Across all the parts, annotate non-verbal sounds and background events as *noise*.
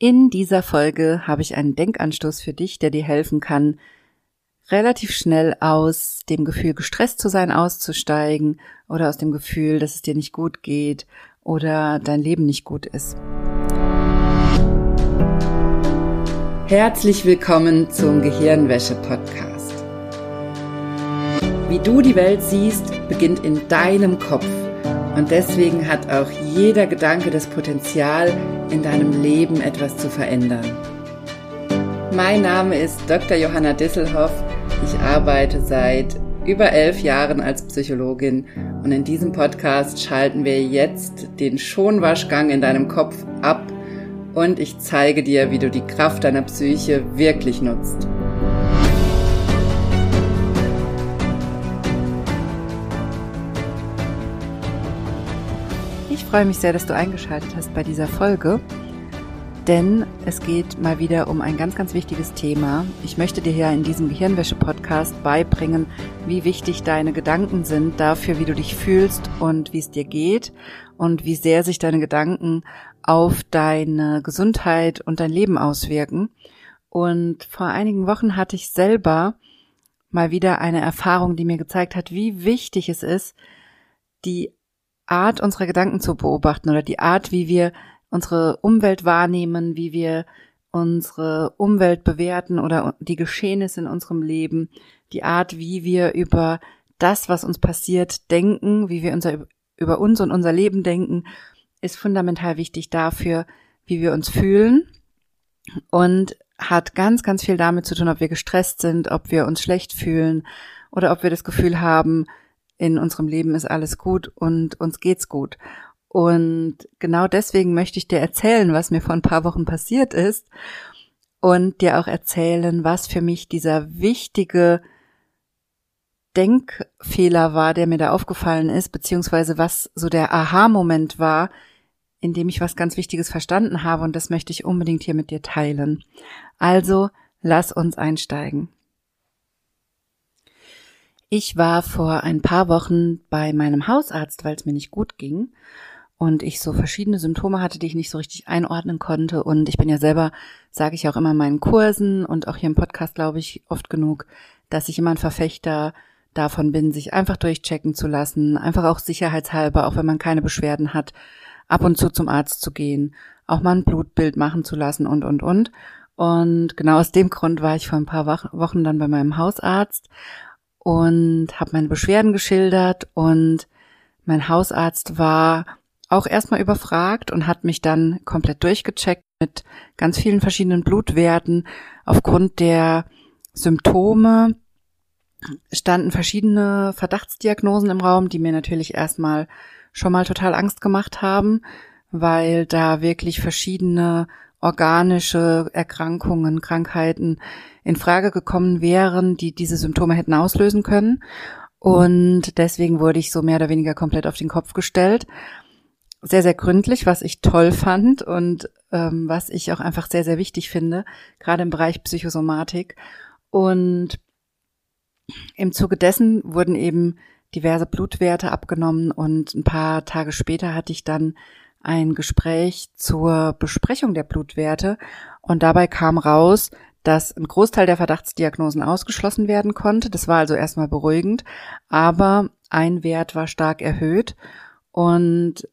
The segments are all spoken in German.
In dieser Folge habe ich einen Denkanstoß für dich, der dir helfen kann, relativ schnell aus dem Gefühl, gestresst zu sein, auszusteigen oder aus dem Gefühl, dass es dir nicht gut geht oder dein Leben nicht gut ist. Herzlich willkommen zum Gehirnwäsche-Podcast. Wie du die Welt siehst, beginnt in deinem Kopf. Und deswegen hat auch jeder Gedanke das Potenzial, in deinem Leben etwas zu verändern. Mein Name ist Dr. Johanna Disselhoff. Ich arbeite seit über elf Jahren als Psychologin und in diesem Podcast schalten wir jetzt den Schonwaschgang in deinem Kopf ab und ich zeige dir, wie du die Kraft deiner Psyche wirklich nutzt. Freue mich sehr, dass du eingeschaltet hast bei dieser Folge, denn es geht mal wieder um ein ganz, ganz wichtiges Thema. Ich möchte dir hier in diesem Gehirnwäsche-Podcast beibringen, wie wichtig deine Gedanken sind dafür, wie du dich fühlst und wie es dir geht und wie sehr sich deine Gedanken auf deine Gesundheit und dein Leben auswirken. Und vor einigen Wochen hatte ich selber mal wieder eine Erfahrung, die mir gezeigt hat, wie wichtig es ist, die Art unserer Gedanken zu beobachten oder die Art, wie wir unsere Umwelt wahrnehmen, wie wir unsere Umwelt bewerten oder die Geschehnisse in unserem Leben, die Art, wie wir über das, was uns passiert, denken, wie wir unser, über uns und unser Leben denken, ist fundamental wichtig dafür, wie wir uns fühlen und hat ganz, ganz viel damit zu tun, ob wir gestresst sind, ob wir uns schlecht fühlen oder ob wir das Gefühl haben, in unserem Leben ist alles gut und uns geht's gut. Und genau deswegen möchte ich dir erzählen, was mir vor ein paar Wochen passiert ist und dir auch erzählen, was für mich dieser wichtige Denkfehler war, der mir da aufgefallen ist, beziehungsweise was so der Aha-Moment war, in dem ich was ganz Wichtiges verstanden habe und das möchte ich unbedingt hier mit dir teilen. Also, lass uns einsteigen. Ich war vor ein paar Wochen bei meinem Hausarzt, weil es mir nicht gut ging und ich so verschiedene Symptome hatte, die ich nicht so richtig einordnen konnte. Und ich bin ja selber, sage ich auch immer in meinen Kursen und auch hier im Podcast glaube ich oft genug, dass ich immer ein Verfechter davon bin, sich einfach durchchecken zu lassen, einfach auch sicherheitshalber, auch wenn man keine Beschwerden hat, ab und zu zum Arzt zu gehen, auch mal ein Blutbild machen zu lassen und, und, und. Und genau aus dem Grund war ich vor ein paar Wochen dann bei meinem Hausarzt und habe meine Beschwerden geschildert und mein Hausarzt war auch erstmal überfragt und hat mich dann komplett durchgecheckt mit ganz vielen verschiedenen Blutwerten. Aufgrund der Symptome standen verschiedene Verdachtsdiagnosen im Raum, die mir natürlich erstmal schon mal total Angst gemacht haben, weil da wirklich verschiedene organische Erkrankungen, Krankheiten in Frage gekommen wären, die diese Symptome hätten auslösen können. Und deswegen wurde ich so mehr oder weniger komplett auf den Kopf gestellt. Sehr, sehr gründlich, was ich toll fand und ähm, was ich auch einfach sehr, sehr wichtig finde, gerade im Bereich Psychosomatik. Und im Zuge dessen wurden eben diverse Blutwerte abgenommen und ein paar Tage später hatte ich dann ein Gespräch zur Besprechung der Blutwerte und dabei kam raus, dass ein Großteil der Verdachtsdiagnosen ausgeschlossen werden konnte. Das war also erstmal beruhigend, aber ein Wert war stark erhöht und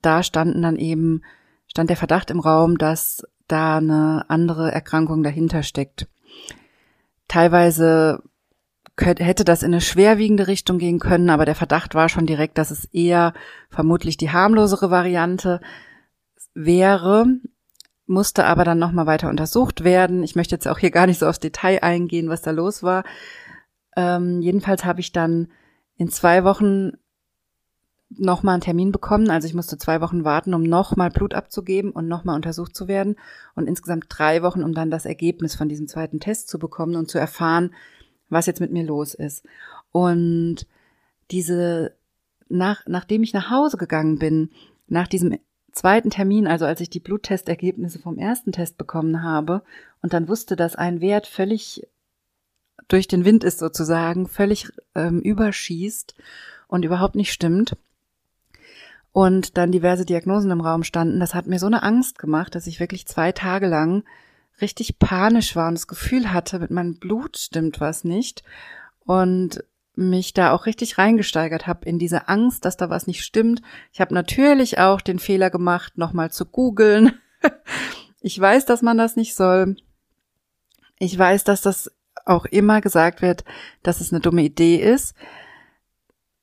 da standen dann eben, stand der Verdacht im Raum, dass da eine andere Erkrankung dahinter steckt. Teilweise hätte das in eine schwerwiegende Richtung gehen können, aber der Verdacht war schon direkt, dass es eher vermutlich die harmlosere Variante wäre, musste aber dann nochmal weiter untersucht werden. Ich möchte jetzt auch hier gar nicht so aufs Detail eingehen, was da los war. Ähm, jedenfalls habe ich dann in zwei Wochen nochmal einen Termin bekommen. Also ich musste zwei Wochen warten, um nochmal Blut abzugeben und nochmal untersucht zu werden. Und insgesamt drei Wochen, um dann das Ergebnis von diesem zweiten Test zu bekommen und zu erfahren, was jetzt mit mir los ist. Und diese, nach, nachdem ich nach Hause gegangen bin, nach diesem zweiten Termin, also als ich die Bluttestergebnisse vom ersten Test bekommen habe und dann wusste, dass ein Wert völlig durch den Wind ist sozusagen, völlig ähm, überschießt und überhaupt nicht stimmt. und dann diverse Diagnosen im Raum standen, das hat mir so eine Angst gemacht, dass ich wirklich zwei Tage lang richtig panisch war und das Gefühl hatte, mit meinem Blut stimmt was nicht und mich da auch richtig reingesteigert habe in diese Angst, dass da was nicht stimmt. Ich habe natürlich auch den Fehler gemacht, nochmal zu googeln. *laughs* ich weiß, dass man das nicht soll. Ich weiß, dass das auch immer gesagt wird, dass es eine dumme Idee ist.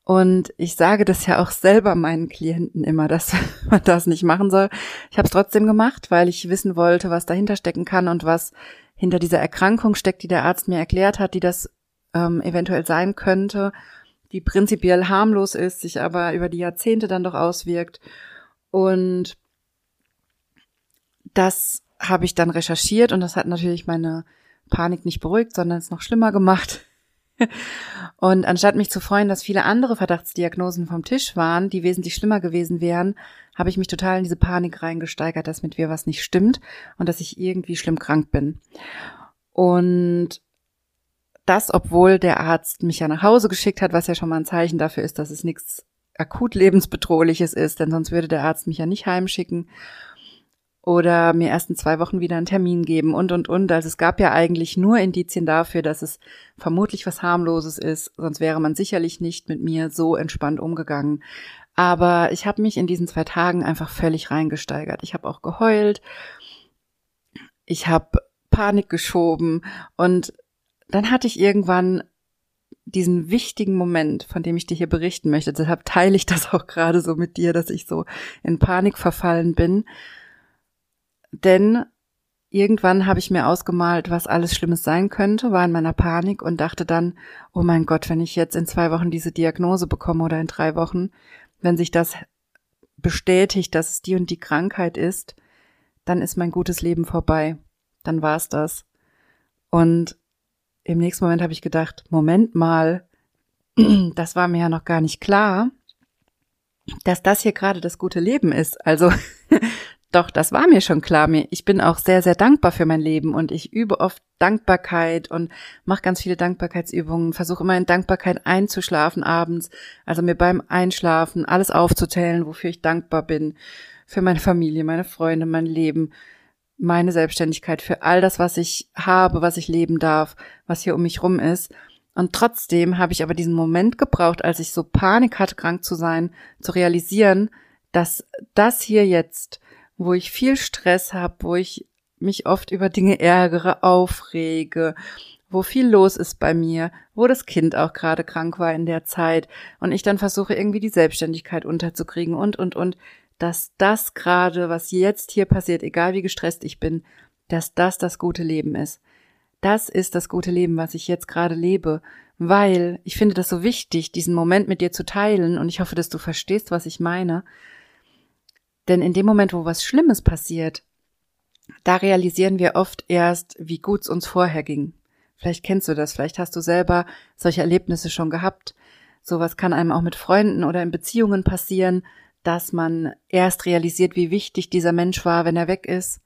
Und ich sage das ja auch selber meinen Klienten immer, dass *laughs* man das nicht machen soll. Ich habe es trotzdem gemacht, weil ich wissen wollte, was dahinter stecken kann und was hinter dieser Erkrankung steckt, die der Arzt mir erklärt hat, die das ähm, eventuell sein könnte, die prinzipiell harmlos ist, sich aber über die Jahrzehnte dann doch auswirkt. Und das habe ich dann recherchiert und das hat natürlich meine Panik nicht beruhigt, sondern es noch schlimmer gemacht. Und anstatt mich zu freuen, dass viele andere Verdachtsdiagnosen vom Tisch waren, die wesentlich schlimmer gewesen wären, habe ich mich total in diese Panik reingesteigert, dass mit mir was nicht stimmt und dass ich irgendwie schlimm krank bin. Und das, obwohl der Arzt mich ja nach Hause geschickt hat, was ja schon mal ein Zeichen dafür ist, dass es nichts akut lebensbedrohliches ist, denn sonst würde der Arzt mich ja nicht heimschicken oder mir erst in zwei Wochen wieder einen Termin geben und, und, und. Also es gab ja eigentlich nur Indizien dafür, dass es vermutlich was harmloses ist, sonst wäre man sicherlich nicht mit mir so entspannt umgegangen. Aber ich habe mich in diesen zwei Tagen einfach völlig reingesteigert. Ich habe auch geheult, ich habe Panik geschoben und dann hatte ich irgendwann diesen wichtigen Moment, von dem ich dir hier berichten möchte. Deshalb teile ich das auch gerade so mit dir, dass ich so in Panik verfallen bin denn irgendwann habe ich mir ausgemalt, was alles Schlimmes sein könnte, war in meiner Panik und dachte dann, oh mein Gott, wenn ich jetzt in zwei Wochen diese Diagnose bekomme oder in drei Wochen, wenn sich das bestätigt, dass es die und die Krankheit ist, dann ist mein gutes Leben vorbei. Dann war's das. Und im nächsten Moment habe ich gedacht, Moment mal, *clears throat* das war mir ja noch gar nicht klar, dass das hier gerade das gute Leben ist. Also *laughs* doch, das war mir schon klar. Ich bin auch sehr, sehr dankbar für mein Leben und ich übe oft Dankbarkeit und mache ganz viele Dankbarkeitsübungen, versuche immer in Dankbarkeit einzuschlafen abends, also mir beim Einschlafen alles aufzuzählen, wofür ich dankbar bin, für meine Familie, meine Freunde, mein Leben, meine Selbstständigkeit, für all das, was ich habe, was ich leben darf, was hier um mich rum ist. Und trotzdem habe ich aber diesen Moment gebraucht, als ich so Panik hatte, krank zu sein, zu realisieren, dass das hier jetzt wo ich viel Stress habe, wo ich mich oft über Dinge ärgere, aufrege, wo viel los ist bei mir, wo das Kind auch gerade krank war in der Zeit und ich dann versuche irgendwie die Selbstständigkeit unterzukriegen und, und, und, dass das gerade, was jetzt hier passiert, egal wie gestresst ich bin, dass das das gute Leben ist. Das ist das gute Leben, was ich jetzt gerade lebe, weil ich finde das so wichtig, diesen Moment mit dir zu teilen und ich hoffe, dass du verstehst, was ich meine, denn in dem Moment, wo was Schlimmes passiert, da realisieren wir oft erst, wie gut es uns vorher ging. Vielleicht kennst du das, vielleicht hast du selber solche Erlebnisse schon gehabt. Sowas kann einem auch mit Freunden oder in Beziehungen passieren, dass man erst realisiert, wie wichtig dieser Mensch war, wenn er weg ist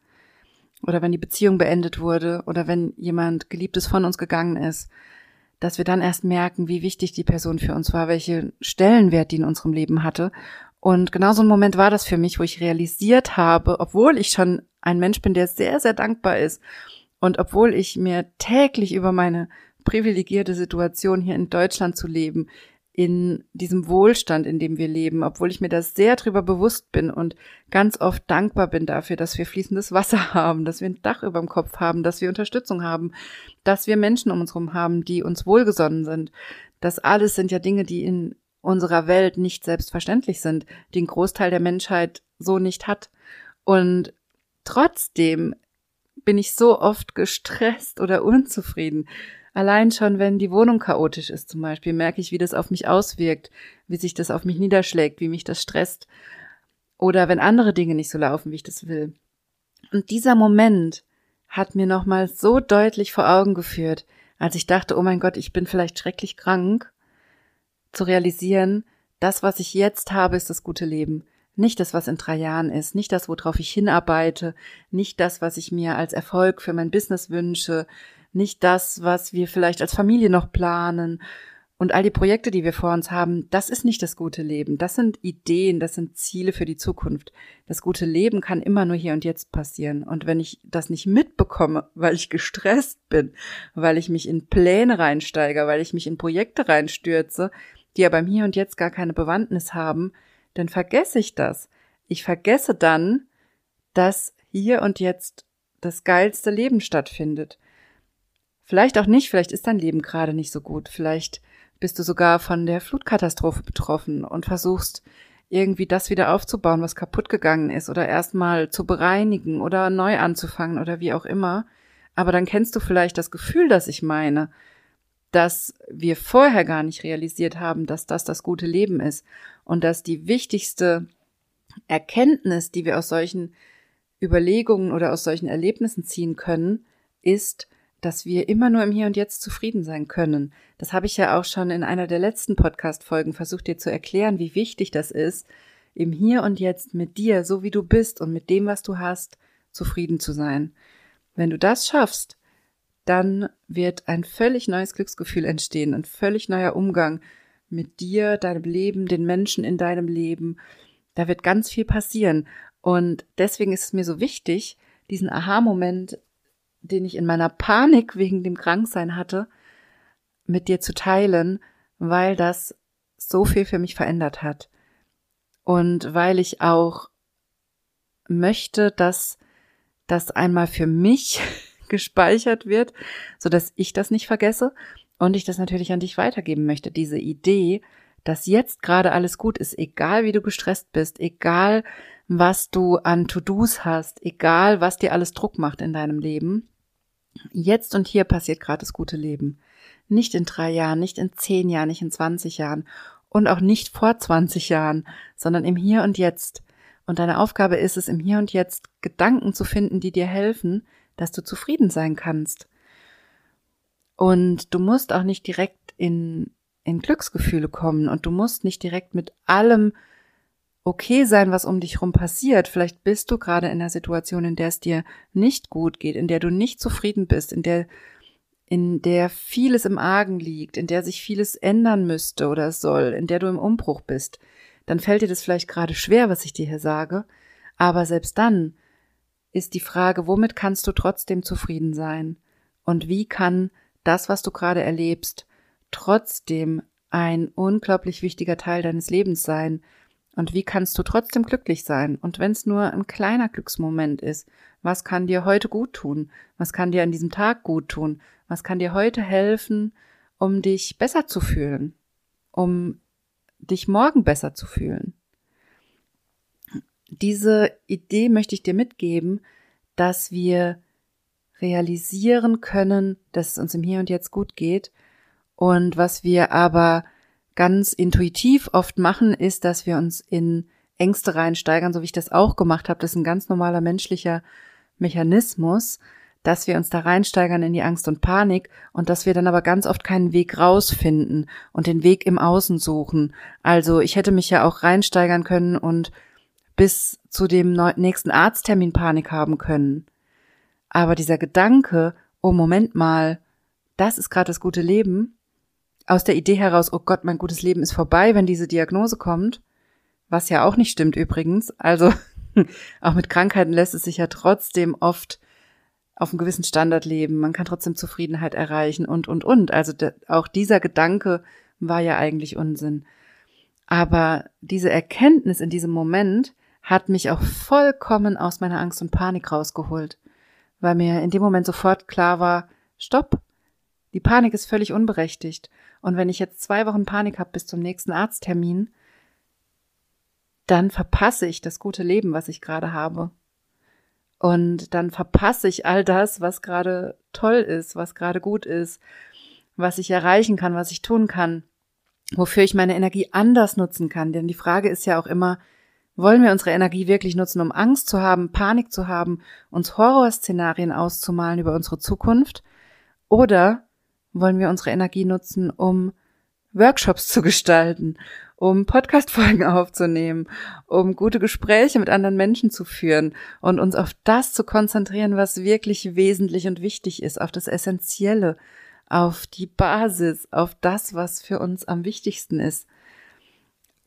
oder wenn die Beziehung beendet wurde oder wenn jemand Geliebtes von uns gegangen ist, dass wir dann erst merken, wie wichtig die Person für uns war, welche Stellenwert die in unserem Leben hatte und genau so ein Moment war das für mich, wo ich realisiert habe, obwohl ich schon ein Mensch bin, der sehr, sehr dankbar ist und obwohl ich mir täglich über meine privilegierte Situation hier in Deutschland zu leben, in diesem Wohlstand, in dem wir leben, obwohl ich mir das sehr drüber bewusst bin und ganz oft dankbar bin dafür, dass wir fließendes Wasser *laughs* haben, dass wir ein Dach über dem Kopf haben, dass wir Unterstützung haben, dass wir Menschen um uns herum haben, die uns wohlgesonnen sind. Das alles sind ja Dinge, die in unserer Welt nicht selbstverständlich sind, den Großteil der Menschheit so nicht hat. Und trotzdem bin ich so oft gestresst oder unzufrieden. Allein schon, wenn die Wohnung chaotisch ist zum Beispiel, merke ich, wie das auf mich auswirkt, wie sich das auf mich niederschlägt, wie mich das stresst. Oder wenn andere Dinge nicht so laufen, wie ich das will. Und dieser Moment hat mir nochmal so deutlich vor Augen geführt, als ich dachte, oh mein Gott, ich bin vielleicht schrecklich krank zu realisieren, das, was ich jetzt habe, ist das gute Leben. Nicht das, was in drei Jahren ist, nicht das, worauf ich hinarbeite, nicht das, was ich mir als Erfolg für mein Business wünsche, nicht das, was wir vielleicht als Familie noch planen Und all die Projekte, die wir vor uns haben, das ist nicht das gute Leben. Das sind Ideen, das sind Ziele für die Zukunft. Das gute Leben kann immer nur hier und jetzt passieren. Und wenn ich das nicht mitbekomme, weil ich gestresst bin, weil ich mich in Pläne reinsteige, weil ich mich in Projekte reinstürze, die ja beim Hier und Jetzt gar keine Bewandtnis haben, dann vergesse ich das. Ich vergesse dann, dass hier und jetzt das geilste Leben stattfindet. Vielleicht auch nicht, vielleicht ist dein Leben gerade nicht so gut, vielleicht bist du sogar von der Flutkatastrophe betroffen und versuchst irgendwie das wieder aufzubauen, was kaputt gegangen ist oder erstmal zu bereinigen oder neu anzufangen oder wie auch immer. Aber dann kennst du vielleicht das Gefühl, das ich meine, dass wir vorher gar nicht realisiert haben, dass das das gute Leben ist und dass die wichtigste Erkenntnis, die wir aus solchen Überlegungen oder aus solchen Erlebnissen ziehen können, ist, dass wir immer nur im Hier und Jetzt zufrieden sein können. Das habe ich ja auch schon in einer der letzten Podcast-Folgen versucht dir zu erklären, wie wichtig das ist, im Hier und Jetzt mit dir, so wie du bist und mit dem, was du hast, zufrieden zu sein. Wenn du das schaffst, dann wird ein völlig neues Glücksgefühl entstehen, ein völlig neuer Umgang mit dir, deinem Leben, den Menschen in deinem Leben. Da wird ganz viel passieren. Und deswegen ist es mir so wichtig, diesen Aha-Moment den ich in meiner Panik wegen dem Kranksein hatte, mit dir zu teilen, weil das so viel für mich verändert hat. Und weil ich auch möchte, dass das einmal für mich *laughs* gespeichert wird, so dass ich das nicht vergesse und ich das natürlich an dich weitergeben möchte. Diese Idee, dass jetzt gerade alles gut ist, egal wie du gestresst bist, egal was du an To-Dos hast, egal was dir alles Druck macht in deinem Leben. Jetzt und hier passiert gerade das gute Leben. Nicht in drei Jahren, nicht in zehn Jahren, nicht in zwanzig Jahren und auch nicht vor zwanzig Jahren, sondern im Hier und Jetzt. Und deine Aufgabe ist es, im Hier und Jetzt Gedanken zu finden, die dir helfen, dass du zufrieden sein kannst. Und du musst auch nicht direkt in, in Glücksgefühle kommen und du musst nicht direkt mit allem okay sein, was um dich rum passiert. Vielleicht bist du gerade in einer Situation, in der es dir nicht gut geht, in der du nicht zufrieden bist, in der in der vieles im Argen liegt, in der sich vieles ändern müsste oder soll, in der du im Umbruch bist, dann fällt dir das vielleicht gerade schwer, was ich dir hier sage, aber selbst dann ist die Frage, womit kannst du trotzdem zufrieden sein? Und wie kann das, was du gerade erlebst, trotzdem ein unglaublich wichtiger Teil deines Lebens sein, und wie kannst du trotzdem glücklich sein? Und wenn es nur ein kleiner Glücksmoment ist, was kann dir heute gut tun? Was kann dir an diesem Tag gut tun? Was kann dir heute helfen, um dich besser zu fühlen? Um dich morgen besser zu fühlen? Diese Idee möchte ich dir mitgeben, dass wir realisieren können, dass es uns im Hier und Jetzt gut geht und was wir aber ganz intuitiv oft machen, ist, dass wir uns in Ängste reinsteigern, so wie ich das auch gemacht habe. Das ist ein ganz normaler menschlicher Mechanismus, dass wir uns da reinsteigern in die Angst und Panik und dass wir dann aber ganz oft keinen Weg rausfinden und den Weg im Außen suchen. Also ich hätte mich ja auch reinsteigern können und bis zu dem nächsten Arzttermin Panik haben können. Aber dieser Gedanke, oh Moment mal, das ist gerade das gute Leben, aus der Idee heraus, oh Gott, mein gutes Leben ist vorbei, wenn diese Diagnose kommt, was ja auch nicht stimmt übrigens. Also *laughs* auch mit Krankheiten lässt es sich ja trotzdem oft auf einem gewissen Standard leben. Man kann trotzdem Zufriedenheit erreichen und, und, und. Also auch dieser Gedanke war ja eigentlich Unsinn. Aber diese Erkenntnis in diesem Moment hat mich auch vollkommen aus meiner Angst und Panik rausgeholt, weil mir in dem Moment sofort klar war, stopp, die Panik ist völlig unberechtigt. Und wenn ich jetzt zwei Wochen Panik habe bis zum nächsten Arzttermin, dann verpasse ich das gute Leben, was ich gerade habe. Und dann verpasse ich all das, was gerade toll ist, was gerade gut ist, was ich erreichen kann, was ich tun kann, wofür ich meine Energie anders nutzen kann. Denn die Frage ist ja auch immer, wollen wir unsere Energie wirklich nutzen, um Angst zu haben, Panik zu haben, uns Horrorszenarien auszumalen über unsere Zukunft? Oder wollen wir unsere Energie nutzen, um Workshops zu gestalten, um Podcast-Folgen *laughs* aufzunehmen, um gute Gespräche mit anderen Menschen zu führen und uns auf das zu konzentrieren, was wirklich wesentlich und wichtig ist, auf das Essentielle, auf die Basis, auf das, was für uns am wichtigsten ist.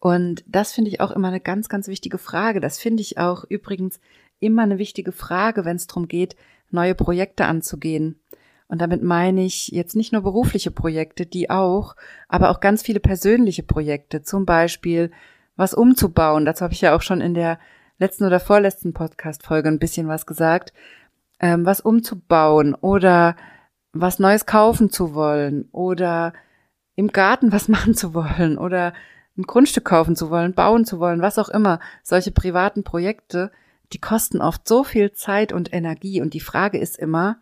Und das finde ich auch immer eine ganz, ganz wichtige Frage. Das finde ich auch übrigens immer eine wichtige Frage, wenn es darum geht, neue Projekte anzugehen. Und damit meine ich jetzt nicht nur berufliche Projekte, die auch, aber auch ganz viele persönliche Projekte, zum Beispiel was umzubauen. Dazu habe ich ja auch schon in der letzten oder vorletzten Podcast-Folge ein bisschen was gesagt. Ähm, was umzubauen oder was Neues kaufen zu wollen oder im Garten was *laughs* machen zu wollen oder ein Grundstück kaufen zu wollen, bauen zu wollen, was auch immer. Solche privaten Projekte, die kosten oft so viel Zeit und Energie. Und die Frage ist immer,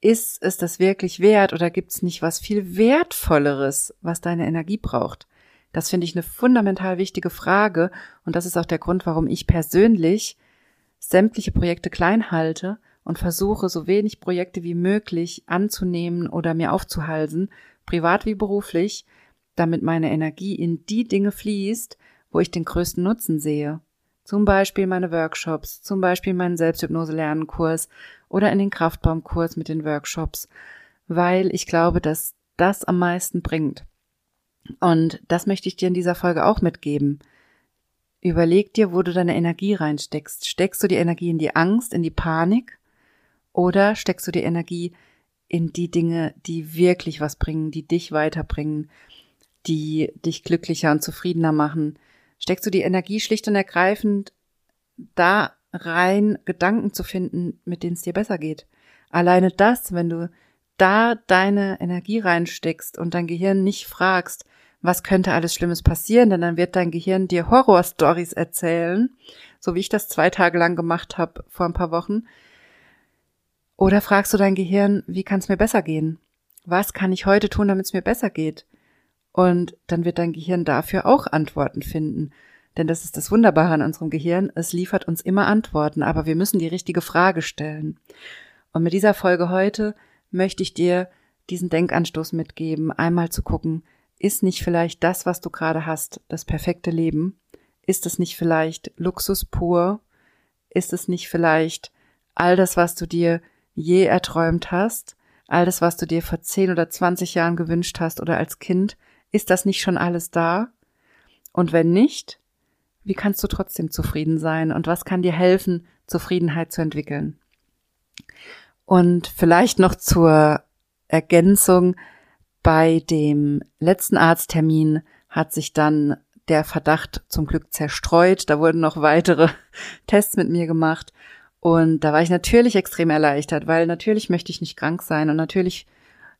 ist es das wirklich wert oder gibt es nicht was viel Wertvolleres, was deine Energie braucht? Das finde ich eine fundamental wichtige Frage und das ist auch der Grund, warum ich persönlich sämtliche Projekte klein halte und versuche, so wenig Projekte wie möglich anzunehmen oder mir aufzuhalsen, privat wie beruflich, damit meine Energie in die Dinge fließt, wo ich den größten Nutzen sehe. Zum Beispiel meine Workshops, zum Beispiel meinen Selbsthypnose-Lernen-Kurs oder in den Kraftbaumkurs mit den Workshops, weil ich glaube, dass das am meisten bringt. Und das möchte ich dir in dieser Folge auch mitgeben. Überleg dir, wo du deine Energie reinsteckst. Steckst du die Energie in die Angst, in die Panik oder steckst du die Energie in die Dinge, die wirklich was bringen, die dich weiterbringen, die dich glücklicher und zufriedener machen, steckst du die Energie schlicht und ergreifend da rein, Gedanken zu finden, mit denen es dir besser geht. Alleine das, wenn du da deine Energie reinsteckst und dein Gehirn nicht fragst, was könnte alles Schlimmes passieren, denn dann wird dein Gehirn dir Horrorstories erzählen, so wie ich das zwei Tage lang gemacht habe vor ein paar Wochen. Oder fragst du dein Gehirn, wie kann es mir besser gehen? Was kann ich heute tun, damit es mir besser geht? Und dann wird dein Gehirn dafür auch Antworten finden. Denn das ist das Wunderbare an unserem Gehirn. Es liefert uns immer Antworten, aber wir müssen die richtige Frage stellen. Und mit dieser Folge heute möchte ich dir diesen Denkanstoß mitgeben, einmal zu gucken, ist nicht vielleicht das, was du gerade hast, das perfekte Leben? Ist es nicht vielleicht Luxus pur? Ist es nicht vielleicht all das, was du dir je erträumt hast? All das, was du dir vor 10 oder 20 Jahren gewünscht hast oder als Kind? Ist das nicht schon alles da? Und wenn nicht, wie kannst du trotzdem zufrieden sein und was kann dir helfen, Zufriedenheit zu entwickeln? Und vielleicht noch zur Ergänzung, bei dem letzten Arzttermin hat sich dann der Verdacht zum Glück zerstreut. Da wurden noch weitere *laughs* Tests mit mir gemacht. Und da war ich natürlich extrem erleichtert, weil natürlich möchte ich nicht krank sein und natürlich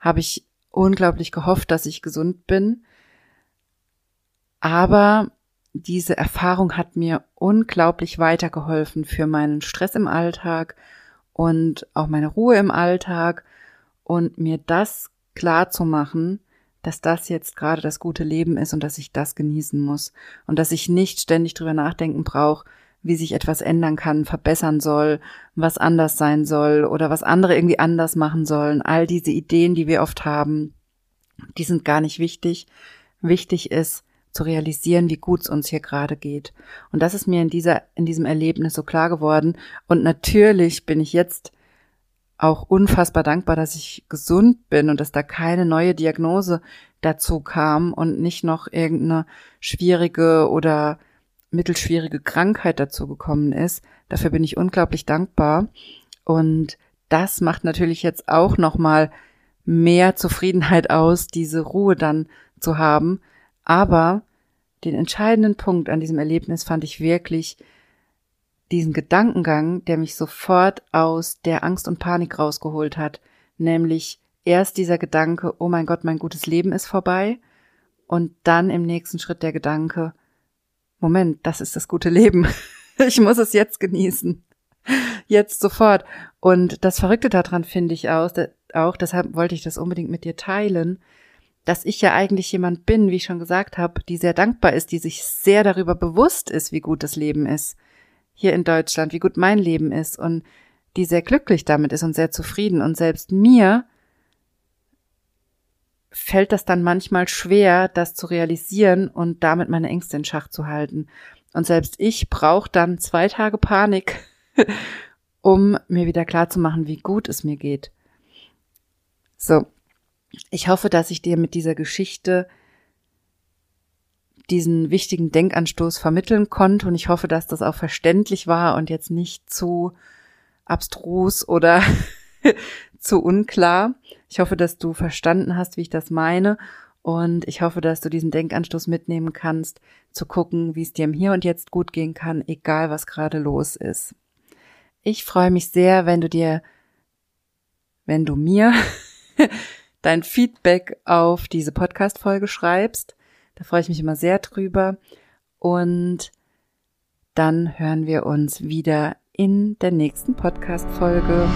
habe ich unglaublich gehofft, dass ich gesund bin. Aber diese Erfahrung hat mir unglaublich weitergeholfen für meinen Stress im Alltag und auch meine Ruhe im Alltag und mir das klar zu machen, dass das jetzt gerade das gute Leben ist und dass ich das genießen muss und dass ich nicht ständig drüber nachdenken brauche, wie sich etwas ändern kann, verbessern soll, was anders sein soll oder was andere irgendwie anders machen sollen. All diese Ideen, die wir oft haben, die sind gar nicht wichtig. Wichtig ist, zu realisieren, wie gut es uns hier gerade geht. Und das ist mir in dieser, in diesem Erlebnis so klar geworden. Und natürlich bin ich jetzt auch unfassbar dankbar, dass ich gesund bin und dass da keine neue Diagnose dazu kam und nicht noch irgendeine schwierige oder mittelschwierige Krankheit dazu gekommen ist. Dafür bin ich unglaublich dankbar. Und das macht natürlich jetzt auch nochmal mehr Zufriedenheit aus, diese Ruhe dann zu haben. Aber den entscheidenden Punkt an diesem Erlebnis fand ich wirklich diesen Gedankengang, der mich sofort aus der Angst und Panik rausgeholt hat. Nämlich erst dieser Gedanke, oh mein Gott, mein gutes Leben ist vorbei. Und dann im nächsten Schritt der Gedanke, Moment, das ist das gute Leben. *laughs* Ich muss es jetzt genießen. Jetzt sofort. Und das Verrückte daran finde ich auch, auch, deshalb wollte ich das unbedingt mit dir teilen, dass ich ja eigentlich jemand bin, wie ich schon gesagt habe, die sehr dankbar ist, die sich sehr darüber bewusst ist, wie gut das Leben ist hier in Deutschland, wie gut mein Leben ist und die sehr glücklich damit ist und sehr zufrieden. Und selbst mir fällt das dann manchmal schwer, das zu realisieren und damit meine Ängste in Schach zu halten. Und selbst ich brauche dann zwei Tage Panik, *laughs* um mir wieder klarzumachen, wie gut es mir geht. So, ich hoffe, dass ich dir mit dieser Geschichte diesen wichtigen Denkanstoß vermitteln konnte und ich hoffe, dass das auch verständlich war und jetzt nicht zu abstrus oder *laughs* zu unklar. Ich hoffe, dass du verstanden hast, wie ich das meine und ich hoffe, dass du diesen Denkanstoß mitnehmen kannst, zu gucken, wie es dir im Hier und Jetzt gut gehen kann, egal was gerade los ist. Ich freue mich sehr, wenn du dir, wenn du mir *laughs* dein Feedback auf diese Podcast-Folge schreibst. Da freue ich mich immer sehr drüber. Und dann hören wir uns wieder in der nächsten Podcast-Folge.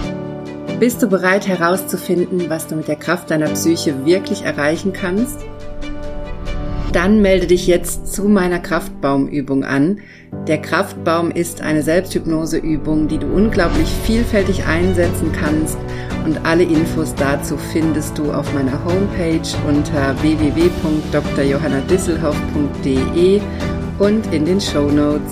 Bist du bereit herauszufinden, was du mit der Kraft deiner Psyche wirklich erreichen kannst? Dann melde dich jetzt zu meiner Kraftbaumübung an. Der Kraftbaum ist eine Selbsthypnoseübung, die du unglaublich vielfältig einsetzen kannst und alle Infos dazu findest du auf meiner Homepage unter www.drjohannadisselhoff.de und in den Show Notes.